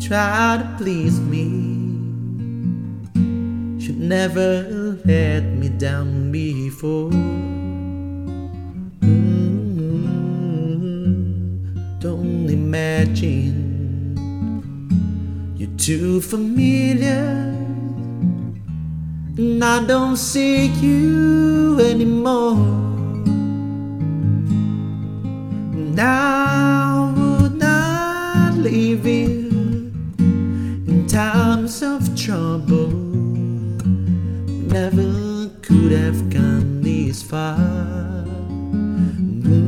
try to please me. Should never let me down before. Mm, Don't imagine you're too familiar. And I don't see you anymore. And trouble. Never could have gone this far. Mm,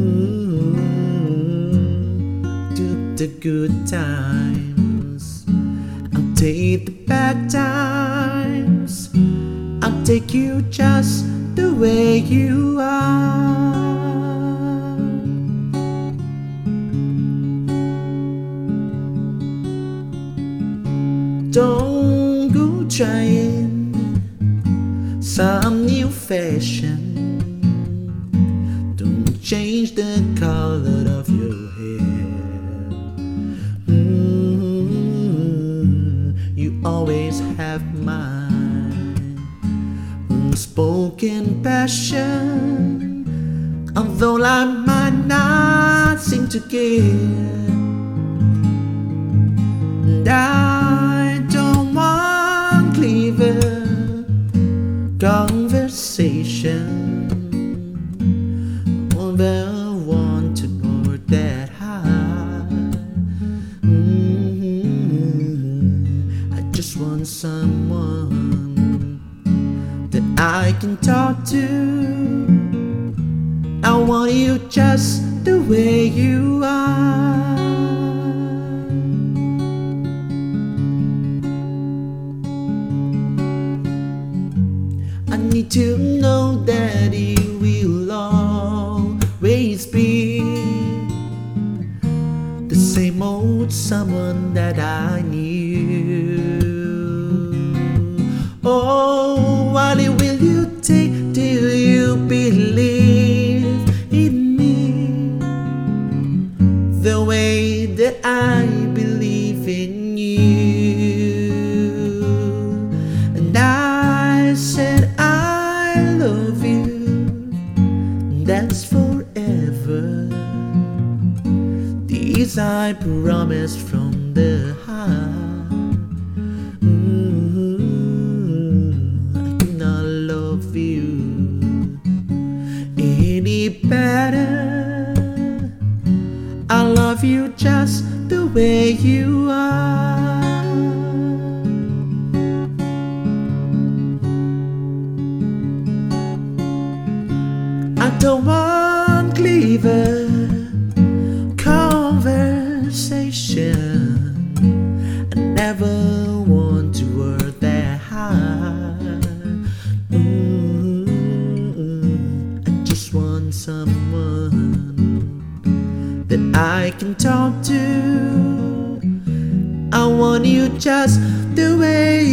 Took the good times, I'll take the bad times. I'll take you just the way you are. Don't trying some new fashion. Don't change the color of your hair. Mm, you always have my unspoken passion. Although I might not seem to care. Conversation. Never want to go that high. Mhm. I just want someone that I can talk to. I want you just the way you are. Know that you will always be the same old someone that I knew. Oh, I promise from the heart. Mm, I cannot love you any better. I love you just the way you are. I don't want clever never want to work that hard. Mm, I just want someone that I can talk to. I want you just the way